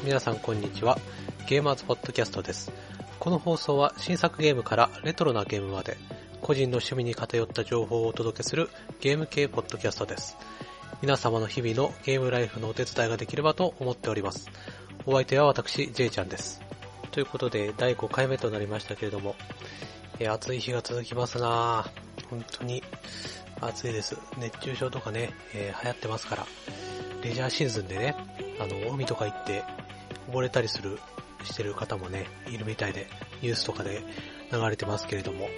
皆さんこんにちは。ゲーマーズポッドキャストです。この放送は新作ゲームからレトロなゲームまで、個人の趣味に偏った情報をお届けするゲーム系ポッドキャストです。皆様の日々のゲームライフのお手伝いができればと思っております。お相手は私、ジェイちゃんです。ということで、第5回目となりましたけれども、えー暑い日が続きますなぁ本当に暑いです。熱中症とかね、えー流行ってますから、レジャーシーズンでね、あの、海とか行って溺れたりする、してる方もね、いるみたいで、ニュースとかで流れてますけれども、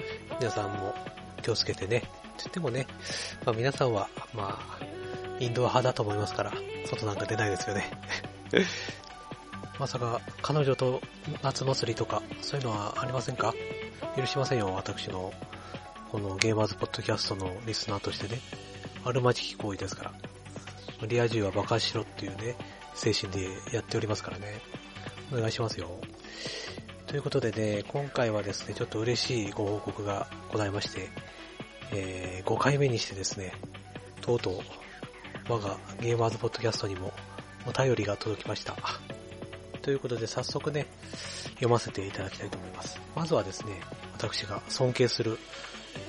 皆さんも気をつけてね、つってもね、まあ皆さんは、まあ、インドア派だと思いますから、外なんか出ないですよね。まさか、彼女と夏祭りとか、そういうのはありませんか？許しませんよ、私の、このゲーマーズポッドキャストのリスナーとしてね。あるまじき行為ですから。リア充は爆発しろっていうね、精神でやっておりますからね。お願いしますよ。ということでね、今回はですね、ちょっと嬉しいご報告がございまして、えー、5回目にしてですね、とうとう、我がゲーマーズポッドキャストにもお便りが届きました。ということで早速ね、読ませていただきたいと思います。まずはですね、私が尊敬する、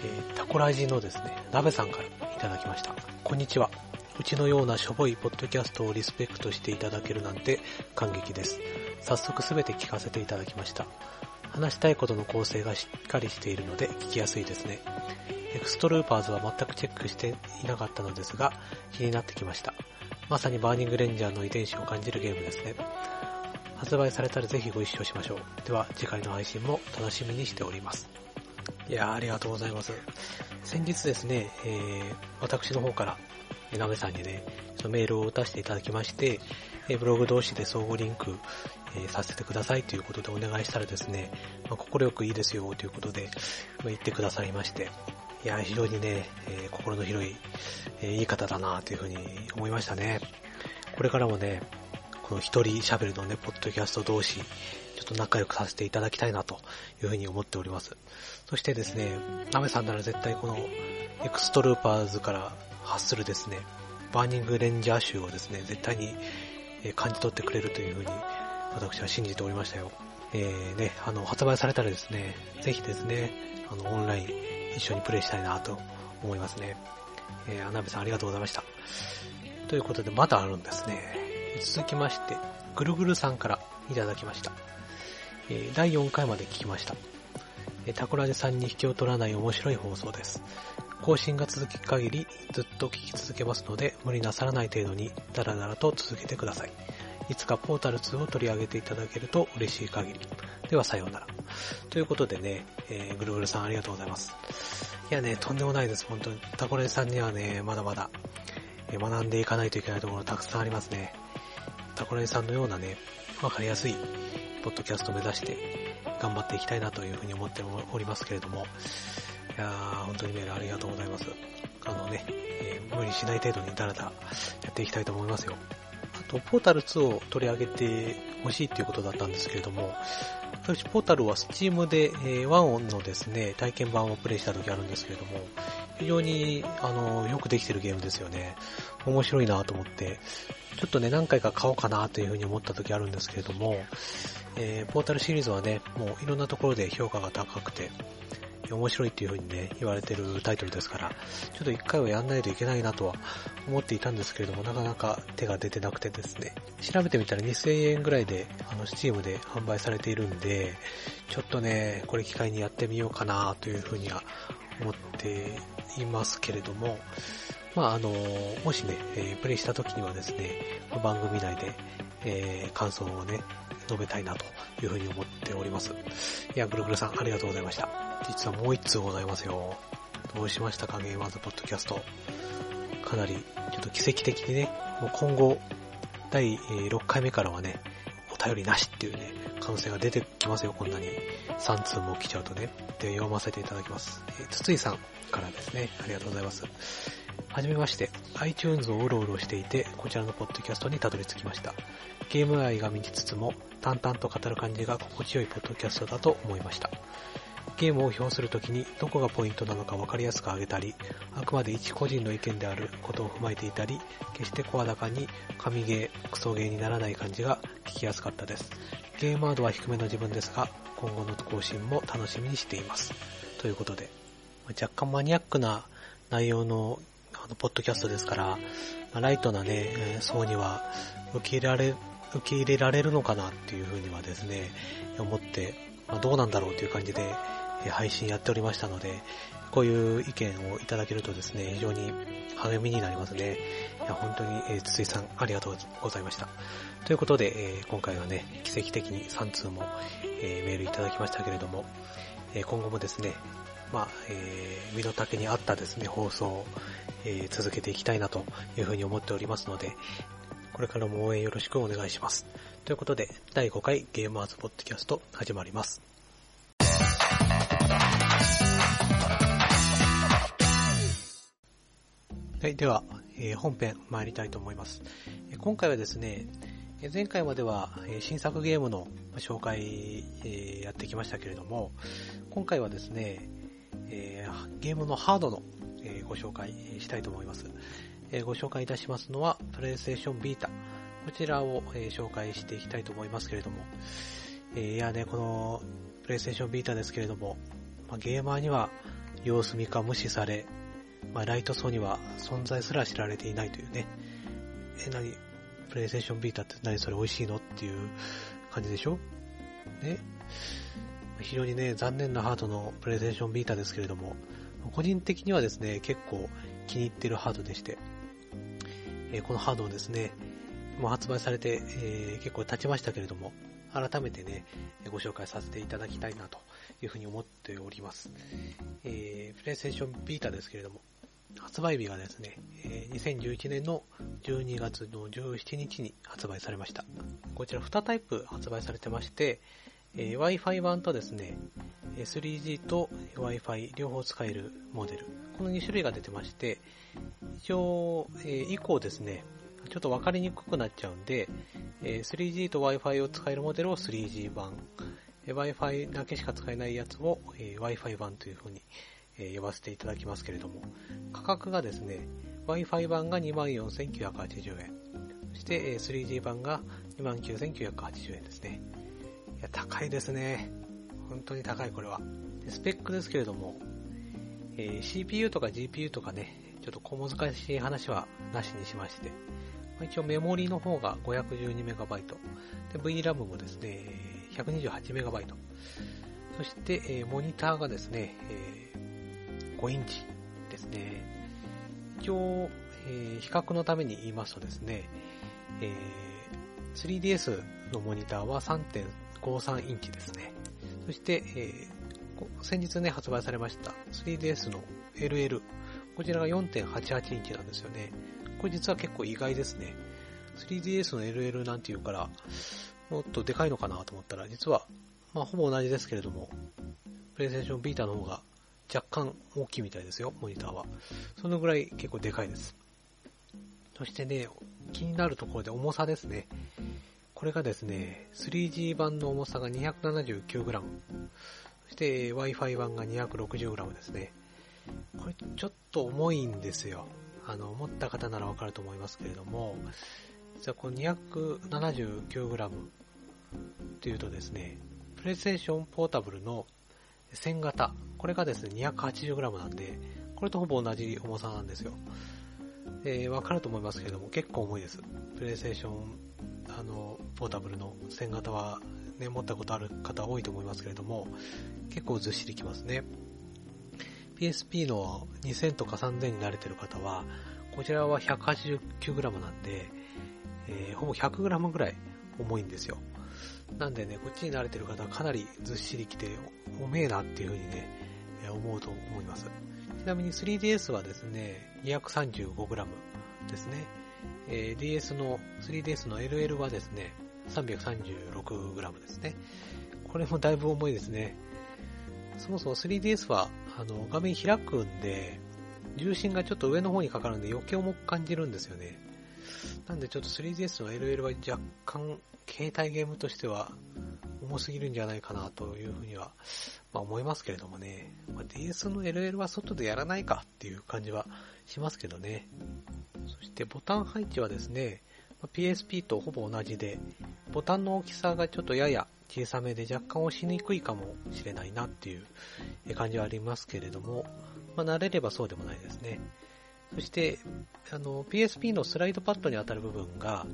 えータコラジのですね、鍋さんからいただきました。こんにちは。うちのようなしょぼいポッドキャストをリスペクトしていただけるなんて感激です。早速すべて聞かせていただきました。話したいことの構成がしっかりしているので聞きやすいですね。エクストルーパーズは全くチェックしていなかったのですが、気になってきました。まさにバーニングレンジャーの遺伝子を感じるゲームですね。発売されたらぜひご一緒しましょう。では次回の配信も楽しみにしております。いやありがとうございます。先日ですね、えー、私の方から、えなべさんにね、ちょっとメールを打たせていただきまして、えーブログ同士で相互リンク、えーさせてくださいということでお願いしたらですね、まあ、心よくいいですよということで、まあ言ってくださいまして、いや非常にね、えー心の広い、えーいい方だなというふうに思いましたね。これからもね、この一人喋るのね、ポッドキャスト同士、ちょっと仲良くさせていただきたいなというふうに思っております。そしてですね、ナメさんなら絶対このエクストルーパーズから発するですね、バーニングレンジャー臭をですね、絶対に感じ取ってくれるというふうに私は信じておりましたよ。えー、ね、あの、発売されたらですね、ぜひですね、あの、オンライン一緒にプレイしたいなと思いますね。えー、アナベさんありがとうございました。ということで、まだあるんですね。続きまして、ぐるぐるさんからいただきました。えー第4回まで聞きました。えータコラジさんに引きを取らない面白い放送です。更新が続く限りずっと聞き続けますので、無理なさらない程度にダラダラと続けてください。いつかポータル2を取り上げていただけると嬉しい限り。ではさようなら。ということでね、えーぐるぐるさんありがとうございます。いやね、とんでもないです、本当に。タコラジさんにはね、まだまだ、学んでいかないといけないところたくさんありますね。タコラジさんのようなね、わかりやすい、ポッドキャストを目指して、頑張っていきたいなというふうに思っておりますけれども、いやー、本当にメールありがとうございます。あのね、えー無理しない程度にダラダラやっていきたいと思いますよ。あと、ポータル2を取り上げてほしいっていうことだったんですけれども、私、ポータルは Steam で、えー、1のですね、体験版をプレイした時あるんですけれども、非常に、あの、よくできてるゲームですよね。面白いなと思って、ちょっとね、何回か買おうかなというふうに思った時あるんですけれども、えーポータルシリーズはね、もういろんなところで評価が高くて、面白いっていう風にね、言われてるタイトルですから、ちょっと一回はやんないといけないなとは思っていたんですけれども、なかなか手が出てなくてですね、調べてみたら2000円ぐらいで、あの、Steam で販売されているんで、ちょっとね、これ機会にやってみようかなという風には思っていますけれども、まああの、もしね、えープレイした時にはですね、番組内で、えー感想をね、述べたいなというふうに思っております。いや、ぐるぐるさんありがとうございました。実はもう一通ございますよ。どうしましたか、ゲーマーズポッドキャスト。かなり、ちょっと奇跡的にね、もう今後、第6回目からはね、お便りなしっていうね、可能性が出てきますよ、こんなに。3通も来ちゃうとね。で、読ませていただきます。えー、つついさんからですね、ありがとうございます。はじめまして、iTunes をうろうろしていて、こちらのポッドキャストにたどり着きました。ゲーム愛が満ちつつも、淡々と語る感じが心地よいポッドキャストだと思いました。ゲームを評するときにどこがポイントなのか分かりやすく挙げたり、あくまで一個人の意見であることを踏まえていたり、決して声高に神ゲー、クソゲーにならない感じが聞きやすかったです。ゲームードは低めの自分ですが、今後の更新も楽しみにしています。ということで、若干マニアックな内容ののポッドキャストですから、ライトなね、層には受け入れられ、受け入れられるのかなっていうふうにはですね、思って、まあ、どうなんだろうという感じで配信やっておりましたので、こういう意見をいただけるとですね、非常に励みになりますね。いや本当に、えー、筒井さんありがとうございました。ということで、えー、今回はね、奇跡的に3通も、えー、メールいただきましたけれども、え今後もですね、まあ、えー、身の丈に合ったですね、放送を、え続けていきたいなというふうに思っておりますので、これからも応援よろしくお願いします。ということで、第5回ゲーマーズポッドキャスト始まります。はい、では、えー、本編参りたいと思います。今回はですね、前回までは新作ゲームの紹介、やってきましたけれども、今回はですね、ゲームのハードの、ご紹介したいと思います。えご紹介いたしますのは、プレイステーションビータ。こちらを、え紹介していきたいと思いますけれども、えいやね、このプレイステーションビータですけれども、ま、ゲーマーには様子見か無視され、まあ、ライト層には存在すら知られていないというね。え、なに、プレイステーションビータって何それ美味しいのっていう感じでしょ？ね。非常にね、残念なハードのプレイステーションビータですけれども、個人的にはですね、結構気に入ってるハードでして、えー、このハードをですね、もう発売されて、えー、結構経ちましたけれども、改めてね、ご紹介させていただきたいなというふうに思っております。えー、プレイステーションビータですけれども、発売日がですね、2011年の12月の17日に発売されました。こちら2タイプ発売されてまして、えー、Wi-Fi 版とですね、3G と Wi-Fi 両方使えるモデル。この2種類が出てまして、一応、えー、以降ですね、ちょっと分かりにくくなっちゃうんで、えー、3G と Wi-Fi を使えるモデルを 3G 版、えー、Wi-Fi だけしか使えないやつを、えー、Wi-Fi 版という風に、え呼ばせていただきますけれども、価格がですね、Wi-Fi 版が24,980円、そして、え 3G 版が29,980円ですね。や、高いですね。本当に高い、これは。スペックですけれども、えー、CPU とか GPU とかね、ちょっと小難しい話はなしにしまして、まあ、一応メモリの方が 512MB、で VRAM もですね、128MB、そして、えー、モニターがですね、えー、5インチですね。一応、えー、比較のために言いますとですね、えー、3DS のモニターは3 53インチですね。そして、えー、先日ね、発売されました 3DS の LL。こちらが4.88インチなんですよね。これ実は結構意外ですね。3DS の LL なんていうから、もっとでかいのかなと思ったら、実は、まあほぼ同じですけれども、プレイステーションビータの方が若干大きいみたいですよ、モニターは。そのぐらい結構でかいです。そしてね、気になるところで重さですね。これがですね、3G 版の重さが 279g、そして Wi-Fi 版が 260g ですね。これちょっと重いんですよ。あの、持った方ならわかると思いますけれども、実はこの 279g というとですね、プレイステーションポータブルの1000型、これがですね、280g なんで、これとほぼ同じ重さなんですよ。えー、わかると思いますけれども、結構重いです。プレイステーションあの、ポータブルの1000型はね、持ったことある方多いと思いますけれども、結構ずっしりきますね。PSP の2000とか3000に慣れてる方は、こちらは 189g なんで、えー、ほぼ 100g ぐらい重いんですよ。なんでね、こっちに慣れてる方はかなりずっしりきて、重めえなっていう風にね、思うと思います。ちなみに 3DS はですね、235g ですね。えー、DS の、3DS の LL はですね、336g ですね。これもだいぶ重いですね。そもそも 3DS は、あの、画面開くんで、重心がちょっと上の方にかかるんで余計重く感じるんですよね。なんでちょっと 3DS の LL は若干、携帯ゲームとしては重すぎるんじゃないかなというふうには、まあ、思いますけれどもね。まあ、DS の LL は外でやらないかっていう感じはしますけどね。そしてボタン配置はですね、PSP とほぼ同じで、ボタンの大きさがちょっとやや小さめで若干押しにくいかもしれないなっていう感じはありますけれども、まあ、慣れればそうでもないですね。そして、あの、PSP のスライドパッドに当たる部分が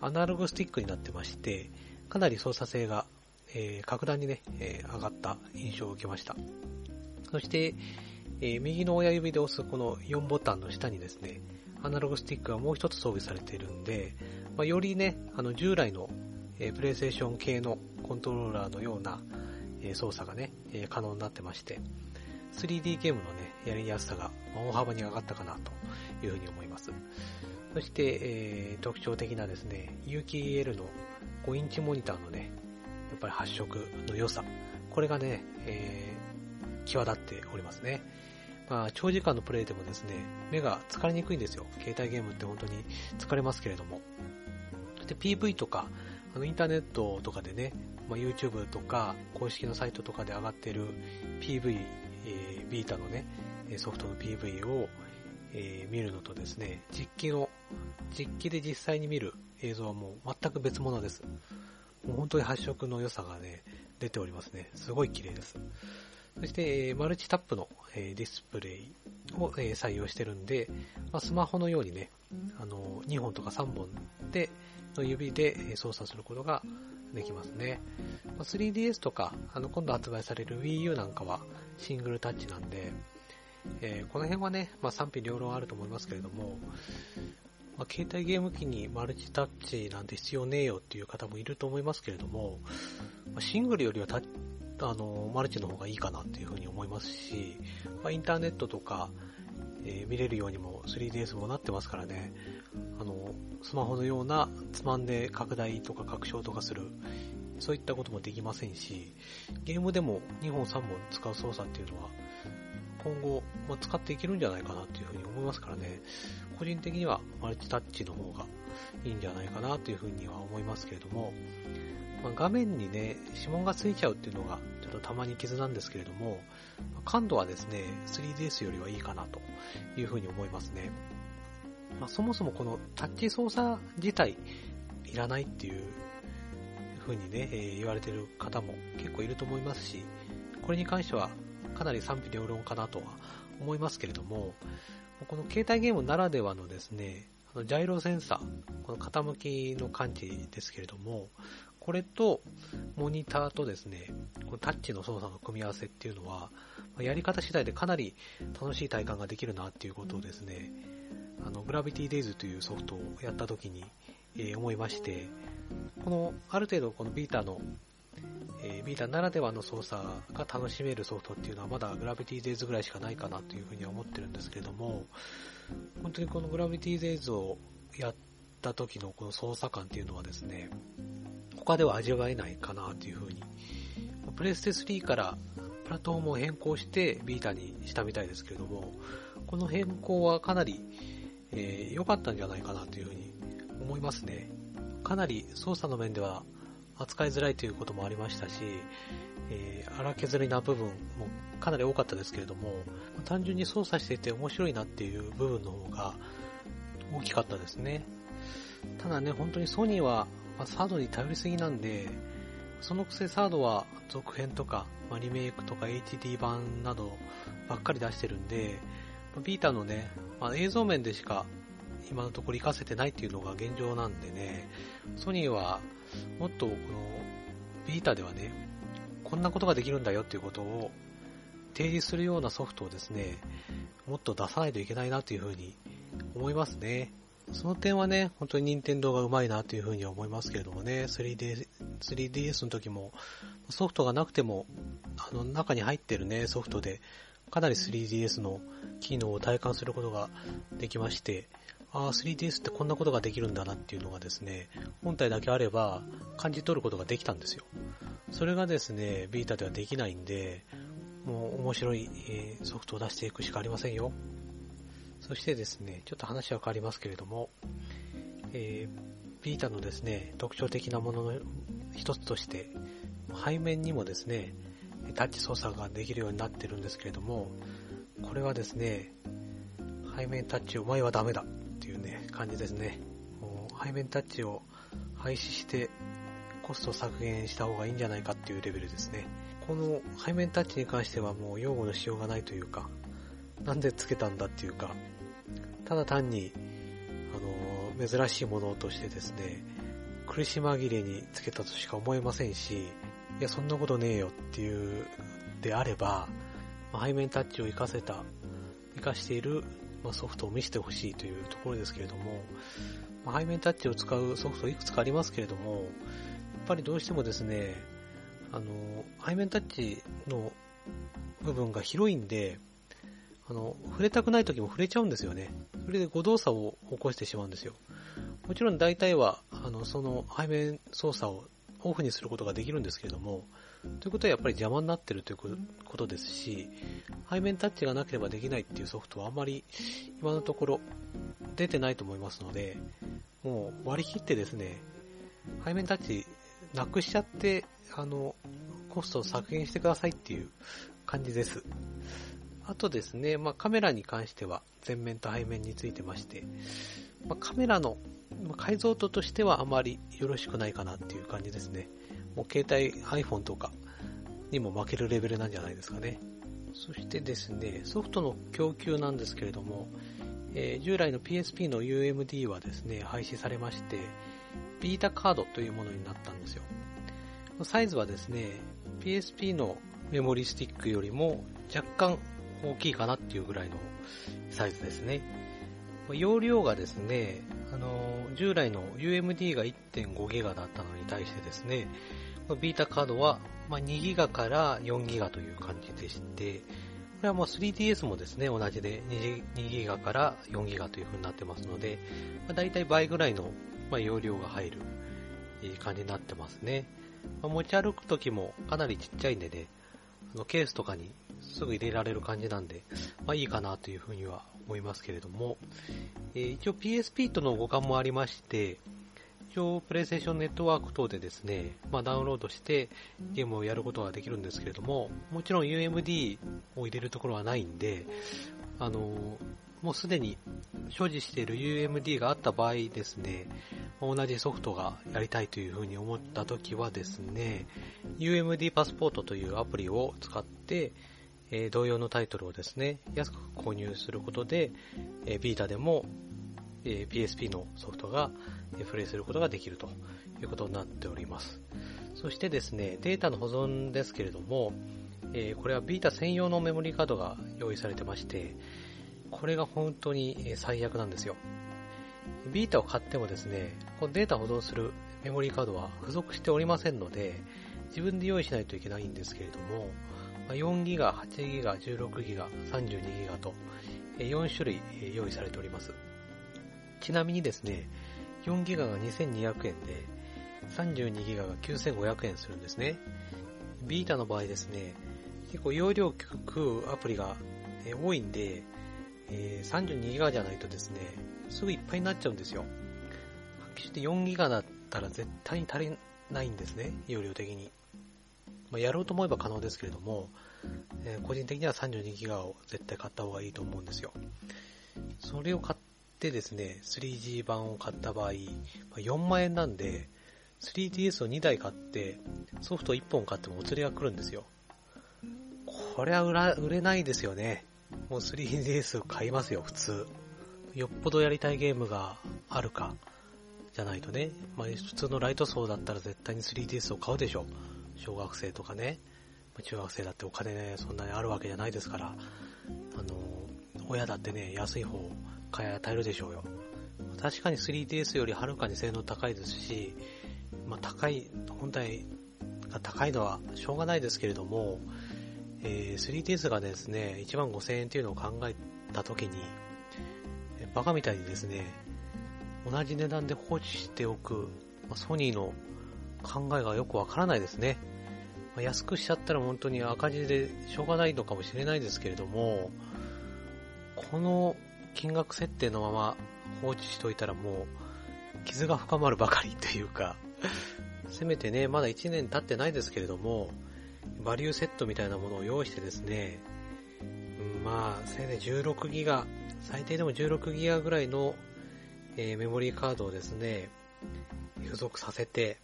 アナログスティックになってまして、かなり操作性が、えー、格段にね、えー、上がった印象を受けました。そして、えー、右の親指で押すこの4ボタンの下にですね、アナログスティックがもう一つ装備されているんで、まあ、よりね、あの従来の、えー、プレイステーション系のコントローラーのような、えー、操作がね、えー、可能になってまして、3D ゲームのね、やりやすさが大幅に上がったかなというふうに思います。そして、えー、特徴的なですね、有機 EL の5インチモニターのね、やっぱり発色の良さ、これがね、えー、際立っておりますね。まあ、長時間のプレイでもですね、目が疲れにくいんですよ。携帯ゲームって本当に疲れますけれども。で、PV とか、あの、インターネットとかでね、まあ、YouTube とか、公式のサイトとかで上がってる PV、えー、ビータのね、ソフトの PV を、えー、見るのとですね、実機の、実機で実際に見る映像はもう全く別物です。もう本当に発色の良さがね、出ておりますね。すごい綺麗です。そして、マルチタップのディスプレイを採用してるんで、まあ、スマホのようにね、あの、2本とか3本で、の指で操作することができますね。ま 3DS とか、あの、今度発売される Wii U なんかはシングルタッチなんで、えー、この辺はね、まあ、賛否両論あると思いますけれども、まあ、携帯ゲーム機にマルチタッチなんて必要ねえよっていう方もいると思いますけれども、まあ、シングルよりはタあの、マルチの方がいいかなっていうふうに思いますし、まあ、インターネットとか、えー、見れるようにも 3DS もなってますからね、あの、スマホのようなつまんで拡大とか拡張とかする、そういったこともできませんし、ゲームでも2本3本使う操作っていうのは、今後、まあ、使っていけるんじゃないかなっていうふうに思いますからね、個人的にはマルチタッチの方がいいんじゃないかなというふうには思いますけれども、まあ、画面にね、指紋がついちゃうっていうのが、ちょっとたまに傷なんですけれども、感度はですね、3DS よりはいいかなというふうに思いますね。まあ、そもそもこのタッチ操作自体いらないっていうふうにね、えー、言われてる方も結構いると思いますし、これに関してはかなり賛否両論かなとは思いますけれども、この携帯ゲームならではのですね、ジャイロセンサー、この傾きの感知ですけれども、これとモニターとですね、このタッチの操作の組み合わせっていうのは、やり方次第でかなり楽しい体感ができるなっていうことをですね、あの、グラビティデイズというソフトをやった時に、えー、思いまして、この、ある程度このビータのえー、ビータならではの操作が楽しめるソフトっていうのはまだグラビティデイズぐらいしかないかなというふうには思ってるんですけれども、本当にこのグラビティデイズをやった時のこの操作感っていうのはですね、他では味わえないかなというふうに。プレステ3からプラットフォームを変更してビータにしたみたいですけれども、この変更はかなり良、えー、かったんじゃないかなというふうに思いますね。かなり操作の面では扱いづらいということもありましたし、えー、荒削りな部分もかなり多かったですけれども、単純に操作していて面白いなっていう部分の方が大きかったですね。ただね、本当にソニーは、まあ、サードに頼りすぎなんで、そのくせサードは続編とか、まあ、リメイクとか HD 版などばっかり出してるんで、ビータのね、まあ、映像面でしか今のところ活かせてないっていうのが現状なんでね、ソニーはもっとこのビータではね、こんなことができるんだよっていうことを提示するようなソフトをですね、もっと出さないといけないなというふうに思いますね。その点はね、本当に任天堂がうまいなというふうには思いますけれどもね、3D、3DS の時もソフトがなくても、あの中に入ってるね、ソフトでかなり 3DS の機能を体感することができまして、ああ、3DS ってこんなことができるんだなっていうのがですね、本体だけあれば感じ取ることができたんですよ。それがですね、ビータではできないんで、もう面白い、ソフトを出していくしかありませんよ。そしてですね、ちょっと話は変わりますけれども、えー、ビータのですね、特徴的なものの一つとして、背面にもですね、タッチ操作ができるようになってるんですけれども、これはですね、背面タッチお前はダメだっていうね、感じですね。もう背面タッチを廃止して、コスト削減した方がいいんじゃないかっていうレベルですね。この背面タッチに関してはもう用語のしようがないというか、なんでつけたんだっていうか、ただ単に、あの、珍しいものとしてですね、苦し紛れにつけたとしか思えませんし、いや、そんなことねえよっていうであれば、まあ、背面タッチを活かせた、活かしている、まあ、ソフトを見せてほしいというところですけれども、まあ、背面タッチを使うソフトいくつかありますけれども、やっぱりどうしてもですね、あの、背面タッチの部分が広いんで、あの、触れたくない時も触れちゃうんですよね。それで誤動作を起こしてしまうんですよ。もちろん大体は、あの、その背面操作をオフにすることができるんですけれども、ということはやっぱり邪魔になってるということですし、背面タッチがなければできないっていうソフトはあんまり今のところ出てないと思いますので、もう割り切ってですね、背面タッチなくしちゃって、あの、コストを削減してくださいっていう感じです。あとですね、まあ、カメラに関しては前面と背面についてまして、まあ、カメラの解像度としてはあまりよろしくないかなっていう感じですね。もう携帯 iPhone とかにも負けるレベルなんじゃないですかね。そしてですね、ソフトの供給なんですけれども、えー、従来の PSP の UMD はですね、廃止されまして、ビータカードというものになったんですよ。サイズはですね、PSP のメモリスティックよりも若干大きいかなっていうぐらいのサイズですね。容量がですね、あの、従来の UMD が 1.5GB だったのに対してですね、ビータカードは 2GB から 4GB という感じでして、これはもう 3DS もですね、同じで 2GB から 4GB という風になってますので、まあ、大体倍ぐらいの、容量が入る感じになってますね。持ち歩く時もかなりちっちゃいんでね、ケースとかにすぐ入れられる感じなんで、まあいいかなというふうには思いますけれども、えー、一応 PSP との互換もありまして、一応プレイステーションネットワーク等でですね、まあダウンロードしてゲームをやることができるんですけれども、もちろん UMD を入れるところはないんで、あのもうすでに所持している UMD があった場合ですね、同じソフトがやりたいというふうに思った時はですね、UMD パスポートというアプリを使って、えー、同様のタイトルをですね、安く購入することで、えー、ビータでも、えー、PSP のソフトが、えー、プレイすることができるということになっております。そしてですね、データの保存ですけれども、えー、これはビータ専用のメモリーカードが用意されてまして、これが本当に最悪なんですよ。ビータを買ってもですね、このデータ保存するメモリーカードは付属しておりませんので、自分で用意しないといけないんですけれども、4ギガ、8ギガ、16ギガ、32ギガと、4種類用意されております。ちなみにですね、4ギガが2200円で、32ギガが9500円するんですね。ビータの場合ですね、結構容量食うアプリが多いんで、32ギガじゃないとですね、すぐいっぱいになっちゃうんですよ。はっきり言って4ギガだったら絶対に足りないんですね、容量的に。まあ、やろうと思えば可能ですけれども、えー、個人的には32ギガを絶対買った方がいいと思うんですよ。それを買ってですね、3G 版を買った場合、まあ、4万円なんで、3DS を2台買って、ソフト1本買ってもお釣りが来るんですよ。これは売れないですよね。もう 3DS 買いますよ、普通。よっぽどやりたいゲームがあるか、じゃないとね。まあ、普通のライト層だったら絶対に 3DS を買うでしょう。小学生とかね。中学生だってお金ね、そんなにあるわけじゃないですから、あの、親だってね、安い方買い与えるでしょうよ。確かに 3DS よりはるかに性能高いですし、まあ、高い、本体が高いのはしょうがないですけれども、えー、3DS がですね、1万5000円っていうのを考えたときに、バカみたいにですね、同じ値段で放置しておく、まあ、ソニーの考えがよくわからないですね。まあ、安くしちゃったら本当に赤字でしょうがないのかもしれないですけれども、この金額設定のまま放置しといたらもう傷が深まるばかりというか、せめてね、まだ1年経ってないですけれども、バリューセットみたいなものを用意してですね、まあ、せいぜい16ギガ、最低でも16ギガぐらいの、えー、メモリーカードをですね、付属させて、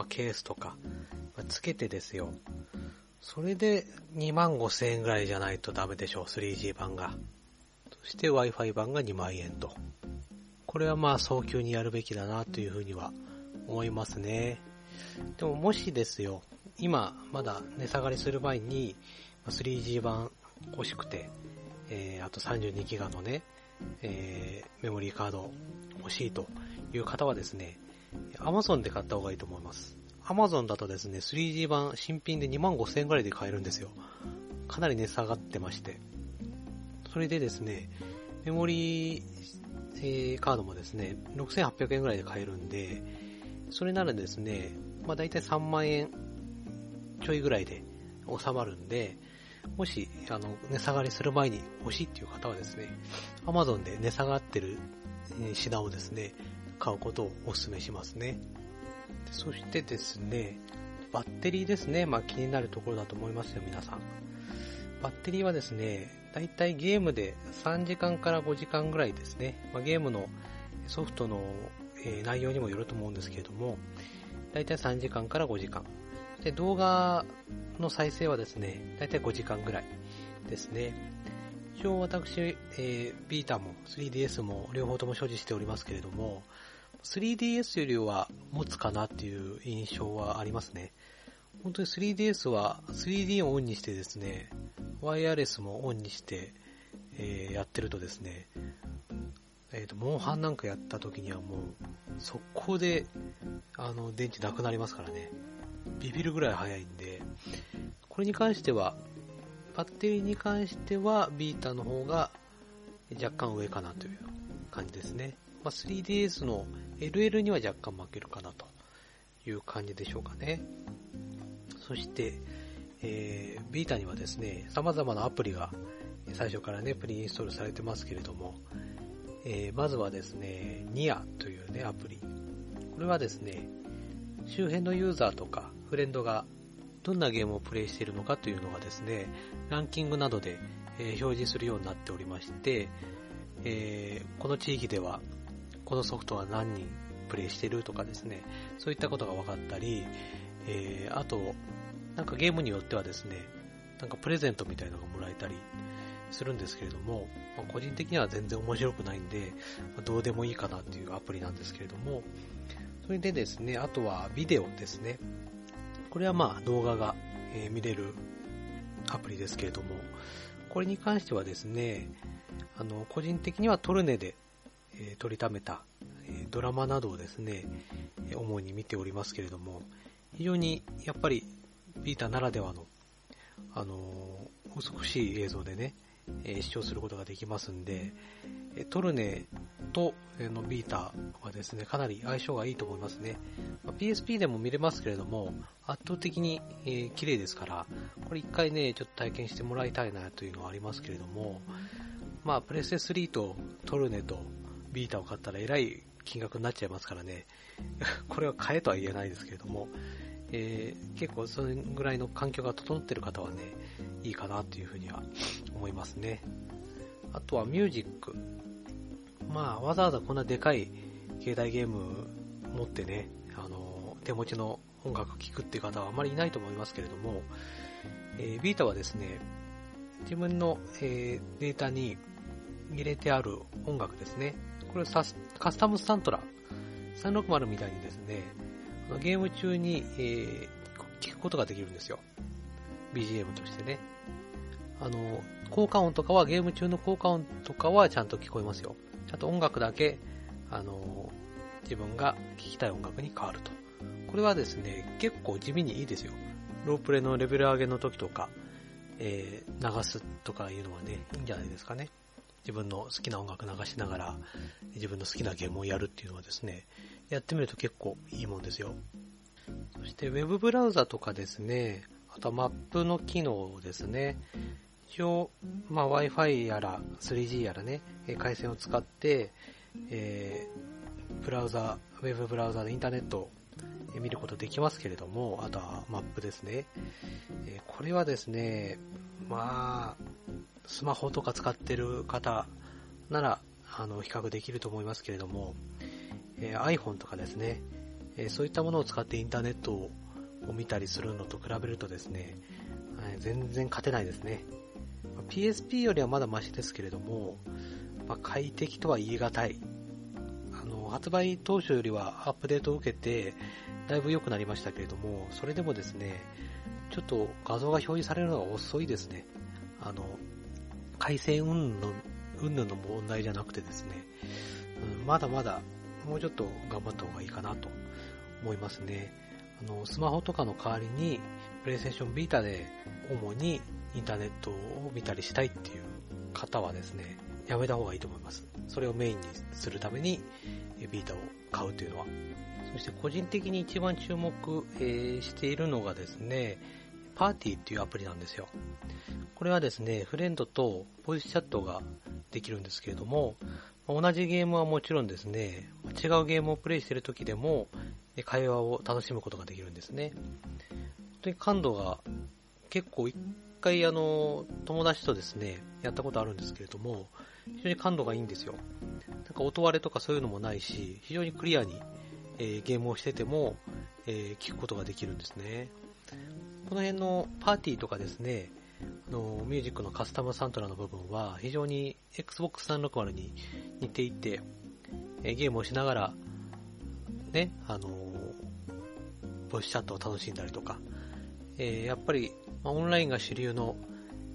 まあ、ケースとか、まあ、つけてですよ。それで2万5千円ぐらいじゃないとダメでしょう、3G 版が。そして Wi-Fi 版が2万円と。これはまあ早急にやるべきだなというふうには思いますね。でももしですよ、今まだ値下がりする前に 3G 版欲しくて、えー、あと 32GB のね、えー、メモリーカード欲しいという方はですね、Amazon で買った方がいいと思います。Amazon だとですね、3G 版新品で2万5000円ぐらいで買えるんですよ。かなり値下がってまして。それでですね、メモリー、えー、カードもですね、6800円ぐらいで買えるんで、それならですね、まあ大体3万円ちょいぐらいで収まるんで、もし、あの、値下がりする前に欲しいっていう方はですね、Amazon で値下がってる品をですね、買うことをお勧めしますね。そしてですね、バッテリーですね。まあ気になるところだと思いますよ、皆さん。バッテリーはですね、だいたいゲームで3時間から5時間ぐらいですね。まあ、ゲームのソフトの、えー、内容にもよると思うんですけれども、だいたい3時間から5時間。で、動画の再生はですね、だいたい5時間ぐらいですね。一応私、えー、ビータも 3DS も両方とも所持しておりますけれども、3DS よりは持つかなっていう印象はありますね。本当に 3DS は 3D をオンにしてですね、ワイヤレスもオンにして、えー、やってるとですね、えっ、ー、と、モンハンなんかやった時にはもう、速攻で、あの、電池なくなりますからね。ビビるぐらい速いんで、これに関しては、バッテリーに関しては、ビータの方が若干上かなという感じですね。まあ、3DS の LL には若干負けるかなという感じでしょうかね。そして、えー、ビータにはですね、様々なアプリが最初からね、プリインストールされてますけれども、えー、まずはですね、ニアというね、アプリ。これはですね、周辺のユーザーとかフレンドがどんなゲームをプレイしているのかというのがですね、ランキングなどで、え表示するようになっておりまして、えー、この地域ではこのソフトは何人プレイしてるとかですね、そういったことが分かったり、えー、あと、なんかゲームによってはですね、なんかプレゼントみたいなのがもらえたりするんですけれども、まあ、個人的には全然面白くないんで、まあ、どうでもいいかなっていうアプリなんですけれども、それでですね、あとはビデオですね。これはまあ動画が、え見れるアプリですけれども、これに関してはですね、あの、個人的にはトルネで、え取りためた、えドラマなどをですね、主に見ておりますけれども、非常にやっぱりビータならではの、あの美しい映像でね、え視聴することができますんで、えトルネとえのビータはですね、かなり相性がいいと思いますね。ま PSP でも見れますけれども、圧倒的に、えー、綺麗ですから、これ一回ね、ちょっと体験してもらいたいなというのはありますけれども、まあ、プレステ3とトルネとビータを買ったらえらい金額になっちゃいますからね、これは買えとは言えないですけれども、えー、結構それぐらいの環境が整ってる方はね、いいかなというふうには思いますね。あとはミュージック。まあ、わざわざこんなでかい携帯ゲーム持ってね、あの、手持ちの音楽聴くっていう方はあまりいないと思いますけれども、えー、ビータはですね、自分の、えー、データに入れてある音楽ですね。これカスタムサントラ360みたいにですね、ゲーム中に、えー、聞くことができるんですよ。BGM としてね。あの、効果音とかは、ゲーム中の効果音とかはちゃんと聞こえますよ。あと音楽だけ、あの、自分が聴きたい音楽に変わると。これはですね、結構地味にいいですよ。ロープレのレベル上げの時とか、えー、流すとかいうのはね、いいんじゃないですかね。自分の好きな音楽流しながら、自分の好きなゲームをやるっていうのはですね、やってみると結構いいもんですよ。そして Web ブラウザとかですね、あとはマップの機能ですね。一応、まあ、Wi-Fi やら 3G やらね、回線を使って、えー、ブラウザ、ウェブブラウザでインターネットを見ることできますけれども、あとはマップですね。えー、これはですね、まあ、スマホとか使ってる方なら、あの、比較できると思いますけれども、えー、iPhone とかですね、えそういったものを使ってインターネットを見たりするのと比べるとですね、全然勝てないですね。PSP よりはまだマシですけれども、まあ、快適とは言い難い。あの、発売当初よりはアップデートを受けて、だいぶ良くなりましたけれども、それでもですね、ちょっと画像が表示されるのが遅いですね。あの、回線運の、運の問題じゃなくてですね、うん、まだまだもうちょっと頑張った方がいいかなと思いますね。あの、スマホとかの代わりに、プレイステーションビータで主にインターネットを見たりしたいっていう方はですね、やめた方がいいと思います。それをメインにするために、ビータを買うというのは。そして個人的に一番注目、えしているのがですね、パーティーっていうアプリなんですよ。これはですね、フレンドとボイスチャットができるんですけれども、同じゲームはもちろんですね、違うゲームをプレイしている時でも、会話を楽しむことができるんですね。本当に感度が結構一回あの、友達とですね、やったことあるんですけれども、非常に感度がいいんですよ。なんか音割れとかそういうのもないし、非常にクリアに、えー、ゲームをしてても、えー、聞くことができるんですね。この辺のパーティーとかですね、あのミュージックのカスタムサントラの部分は非常に Xbox 360に似ていて、え、ゲームをしながら、ね、あのボイスチャットを楽しんだりとか、えー、やっぱり、ま、オンラインが主流の、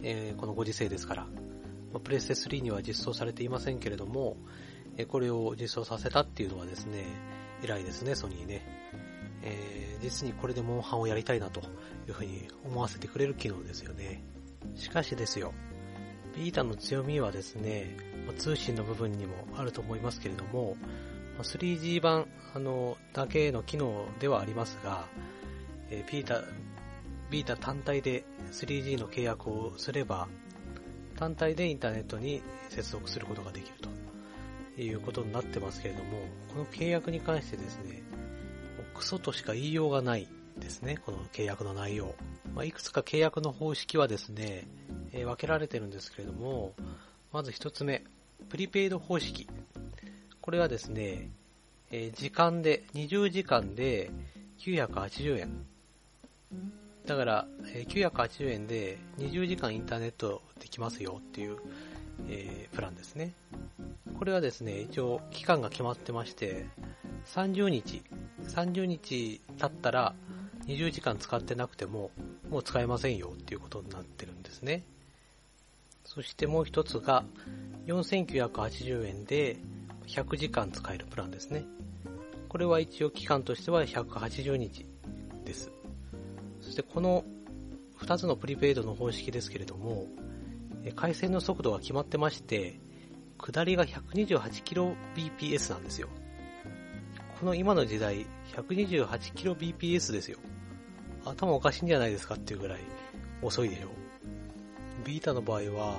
えー、このご時世ですから、まあ、プレステ3には実装されていませんけれども、えー、これを実装させたっていうのはですね、偉いですね、ソニーね。えー、実にこれでモンハンをやりたいなというふうに思わせてくれる機能ですよね。しかしですよ、ビータの強みはですね、ま、通信の部分にもあると思いますけれども、3G 版あのだけの機能ではありますが、えー、ビータ、ビータ単体で 3G の契約をすれば、単体でインターネットに接続することができるということになってますけれども、この契約に関してですね、クソとしか言いようがないですね、この契約の内容。まあ、いくつか契約の方式はですね、えー、分けられてるんですけれども、まず一つ目、プリペイド方式。これはですね、えー、時間で、20時間で980円。だから、え、980円で20時間インターネットできますよっていう、えー、プランですね。これはですね、一応期間が決まってまして、30日、30日経ったら20時間使ってなくてももう使えませんよっていうことになってるんですね。そしてもう一つが4980円で100時間使えるプランですね。これは一応期間としては180日です。そしてこの2つのプリペイドの方式ですけれども、回線の速度が決まってまして、下りが 128kbps なんですよ。この今の時代、128kbps ですよ。頭おかしいんじゃないですかっていうぐらい遅いでしょ。ビータの場合は、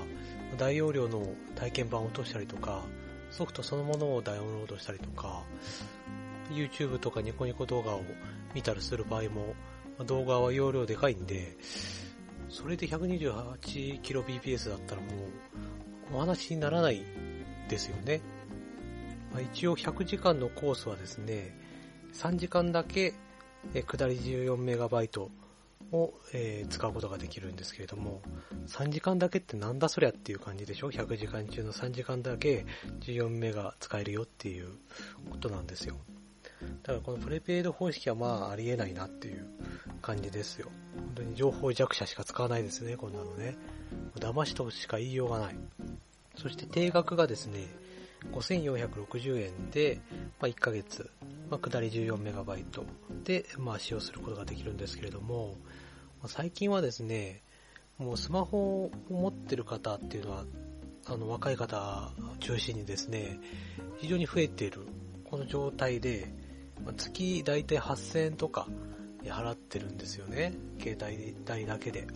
大容量の体験版を落としたりとか、ソフトそのものをダウンロードしたりとか、YouTube とかニコニコ動画を見たりする場合も、動画は容量でかいんで、それで 128kbps だったらもう、お話にならないですよね。まあ、一応100時間のコースはですね、3時間だけ、下り 14MB を、えー、使うことができるんですけれども、3時間だけってなんだそりゃっていう感じでしょ ?100 時間中の3時間だけ14メガ使えるよっていうことなんですよ。だからこのプレペイド方式はまあありえないなっていう感じですよ。本当に情報弱者しか使わないですね、こんなのね。騙しとしか言いようがない。そして定額がですね、5460円で、まあ、1ヶ月、まあ、下り 14MB で、まあ、使用することができるんですけれども、まあ、最近はですね、もうスマホを持ってる方っていうのは、あの、若い方を中心にですね、非常に増えている、この状態で、月だいたい8000円とか払ってるんですよね、携帯代だけで。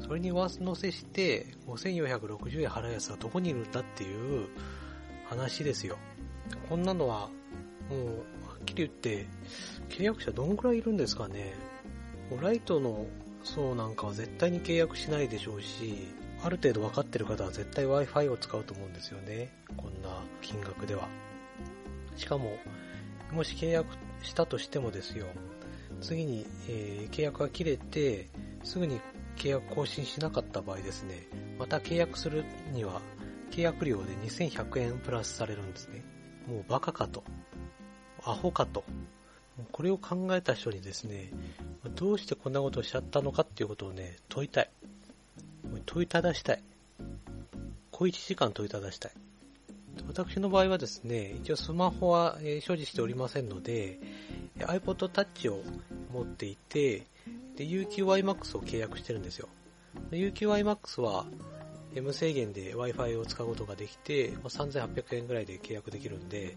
それに上乗せして、5460円払うやつはどこにいるんだっていう話ですよ。こんなのは、もう、はっきり言って、契約者どんぐらいいるんですかね。ライトの層なんかは絶対に契約しないでしょうし、ある程度分かってる方は絶対 Wi-Fi を使うと思うんですよね。こんな金額では。しかも、もし契約したとしてもですよ、次に、えー、契約が切れて、すぐに契約更新しなかった場合ですね、また契約するには、契約料で2100円プラスされるんですね。もうバカかと。アホかと。これを考えた人にですね、どうしてこんなことをしちゃったのかっていうことをね、問いたい。問いただしたい。小1時間問いただしたい。私の場合はですね、一応スマホは、え所持しておりませんので、iPod Touch を持っていて、で、UQIMAX を契約してるんですよ。UQIMAX は、無制限で Wi-Fi を使うことができて、ま3800円ぐらいで契約できるんで、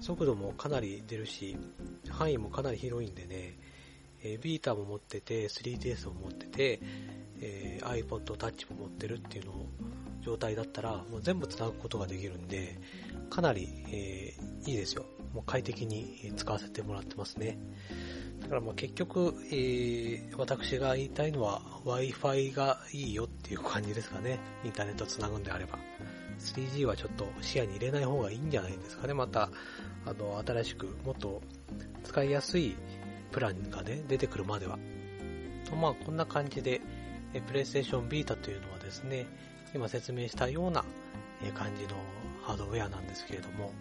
速度もかなり出るし、範囲もかなり広いんでね、え、ビーターも持ってて、3DS も持ってて、えー、iPod Touch も持ってるっていうのを状態だったら、もう全部繋ぐことができるんで、かなり、えー、いいですよ。もう快適に使わせてもらってますね。だからまあ結局、えー、私が言いたいのは Wi-Fi がいいよっていう感じですかね。インターネット繋ぐんであれば。3G はちょっと視野に入れない方がいいんじゃないですかね。また、あの、新しくもっと使いやすいプランがね、出てくるまでは。と、まあこんな感じで、え、プレイステーションビータというのはですね、今説明したような感じのハードウェアなんですけれども、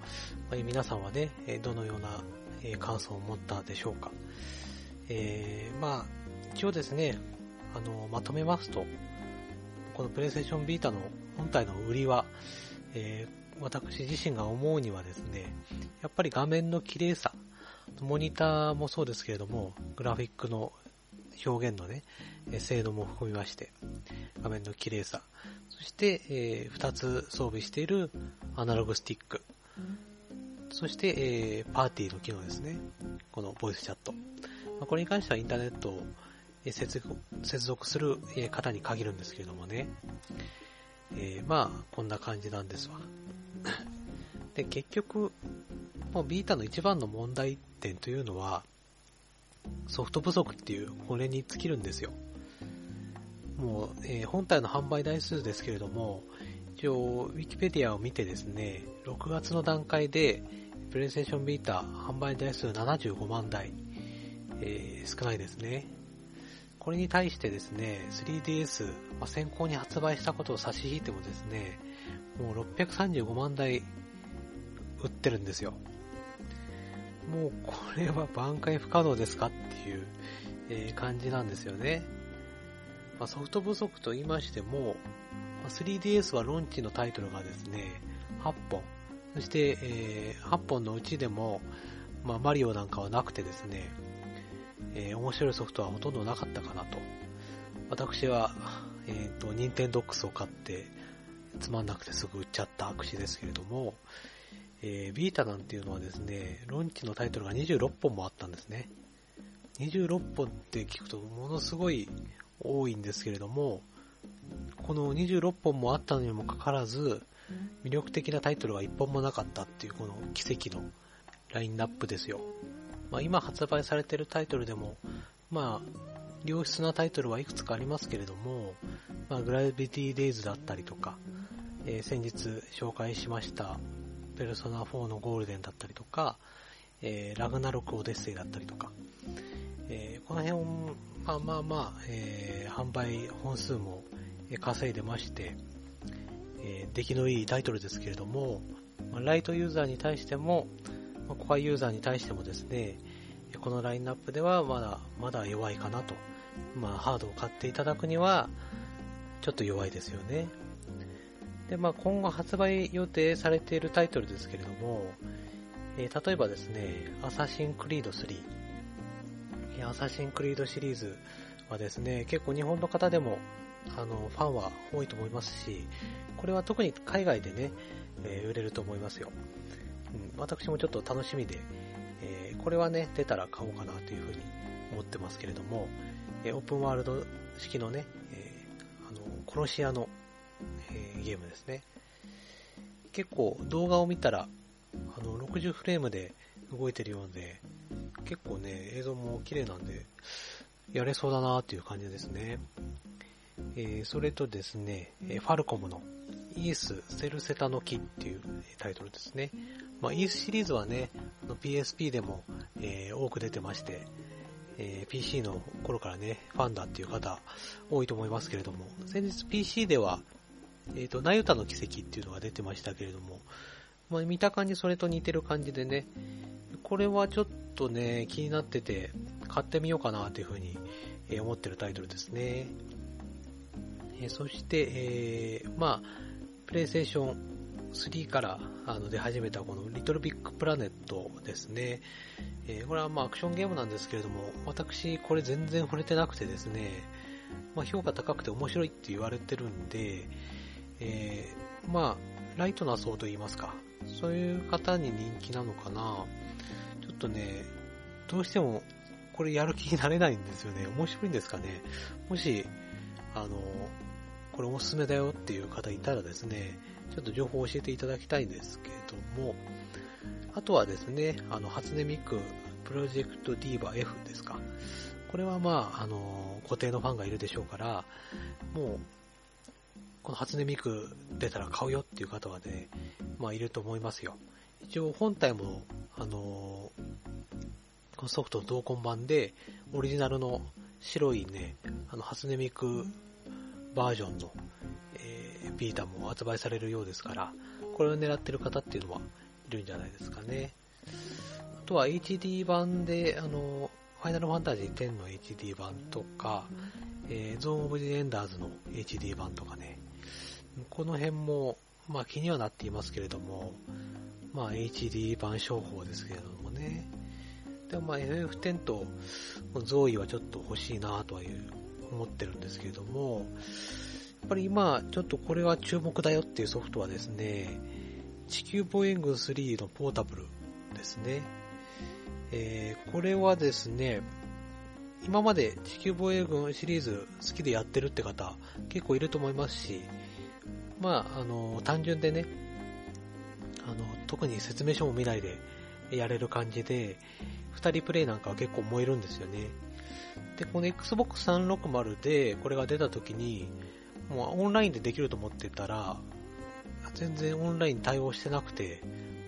まあ、皆さんはね、どのような感想を持ったでしょうか。えー、まあ、一応ですね、あの、まとめますと、このプレイステーションビータの本体の売りは、えー、私自身が思うにはですね、やっぱり画面の綺麗さ、モニターもそうですけれども、グラフィックの表現のね、精度も含みまして、画面の綺麗さ、そして、えー、2つ装備しているアナログスティック、そして、えー、パーティーの機能ですね。このボイスチャット。まあ、これに関してはインターネットを接続する方に限るんですけれどもね。えー、まあ、こんな感じなんですわ。で、結局、もうビータの一番の問題点というのは、ソフト不足っていうこれに尽きるんですよ。もう、えー、本体の販売台数ですけれども、一応、ウィキペディアを見てですね、6月の段階で、プレイステーションビーター販売台数75万台、えー、少ないですね。これに対してですね、3DS、まあ、先行に発売したことを差し引いてもですね、もう635万台売ってるんですよ。もうこれは挽回不可能ですかっていう、え、感じなんですよね。まあ、ソフト不足と言いましても、まあ、3DS はロンチのタイトルがですね、8本。そして、え、8本のうちでも、まあ、マリオなんかはなくてですね、え、面白いソフトはほとんどなかったかなと。私は、えっ、ー、と、ニンテンドックスを買って、つまんなくてすぐ売っちゃった握手ですけれども、えー、ビータなんていうのはですね、ロンチのタイトルが26本もあったんですね。26本って聞くとものすごい多いんですけれども、この26本もあったのにもかかわらず、魅力的なタイトルが1本もなかったっていうこの奇跡のラインナップですよ。まあ、今発売されてるタイトルでも、まあ、良質なタイトルはいくつかありますけれども、まあ、グラビティデイズだったりとか、えー、先日紹介しましたペルソナ4のゴールデンだったりとか、えー、ラグナロクオデッセイだったりとか、えー、この辺を、まあまあまあ、えー、販売本数も稼いでまして、え、出来のいいタイトルですけれども、ま、ライトユーザーに対しても、まあ、コアユーザーに対してもですね、このラインナップではまだ、まだ弱いかなと。まあ、ハードを買っていただくには、ちょっと弱いですよね。で、まあ、今後発売予定されているタイトルですけれども、えー、例えばですね、アサシンクリード3。アサシンクリードシリーズはですね、結構日本の方でも、あの、ファンは多いと思いますし、これは特に海外でね、えー、売れると思いますよ。うん、私もちょっと楽しみで、えー、これはね、出たら買おうかなというふうに思ってますけれども、えー、オープンワールド式のね、えあの、殺し屋のえー、ゲームですね。結構動画を見たら、あの、60フレームで動いてるようで、結構ね、映像も綺麗なんで、やれそうだなっていう感じですね。えー、それとですね、えファルコムのイース・セルセタの木っていうタイトルですね。まあ、イースシリーズはね、PSP でもえー、多く出てまして、えー、PC の頃からね、ファンだっていう方多いと思いますけれども、先日 PC では、えっ、ー、と、ナユタの奇跡っていうのが出てましたけれども、まあ、見た感じそれと似てる感じでね、これはちょっとね、気になってて、買ってみようかなというふうに思ってるタイトルですね。えそして、えー、まあ、プレイステーション3からあの出始めたこのリトルビッグプラネットですね。えー、これはまあアクションゲームなんですけれども、私これ全然触れてなくてですね、まあ、評価高くて面白いって言われてるんで、えー、まあ、ライトな層と言いますか、そういう方に人気なのかな。ちょっとね、どうしてもこれやる気になれないんですよね。面白いんですかね。もし、あの、これおすすめだよっていう方いたらですね、ちょっと情報を教えていただきたいんですけれども、あとはですね、あの、初音ミクプロジェクトディーバ F ですか。これはまあ、あの、固定のファンがいるでしょうから、もう、この初音ミク出たら買うよっていう方はね、まあいると思いますよ。一応本体も、あの、このソフト同梱版で、オリジナルの白いね、あの、初音ミクバージョンの、えー、ビータも発売されるようですから、これを狙ってる方っていうのはいるんじゃないですかね。あとは HD 版で、あの、ファイナルファンタジー10の HD 版とか、えー、ゾーンオブジエンダーズの HD 版とかね、この辺も、まあ気にはなっていますけれども、まあ HD 版商法ですけれどもね。でもまあ FF10 とゾーイはちょっと欲しいなとはいう思ってるんですけれども、やっぱり今、ちょっとこれは注目だよっていうソフトはですね、地球防衛軍3のポータブルですね。えー、これはですね、今まで地球防衛軍シリーズ好きでやってるって方結構いると思いますし、まあ、あの、単純でね、あの、特に説明書も見ないでやれる感じで、二人プレイなんかは結構燃えるんですよね。で、この Xbox 360でこれが出た時に、もうオンラインでできると思ってたら、全然オンライン対応してなくて、